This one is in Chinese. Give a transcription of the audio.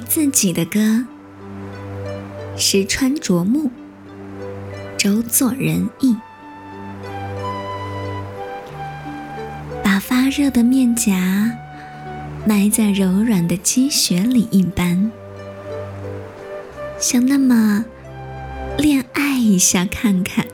自己的歌。石川啄木，周作人意。把发热的面颊埋在柔软的积雪里一般，想那么恋爱一下看看。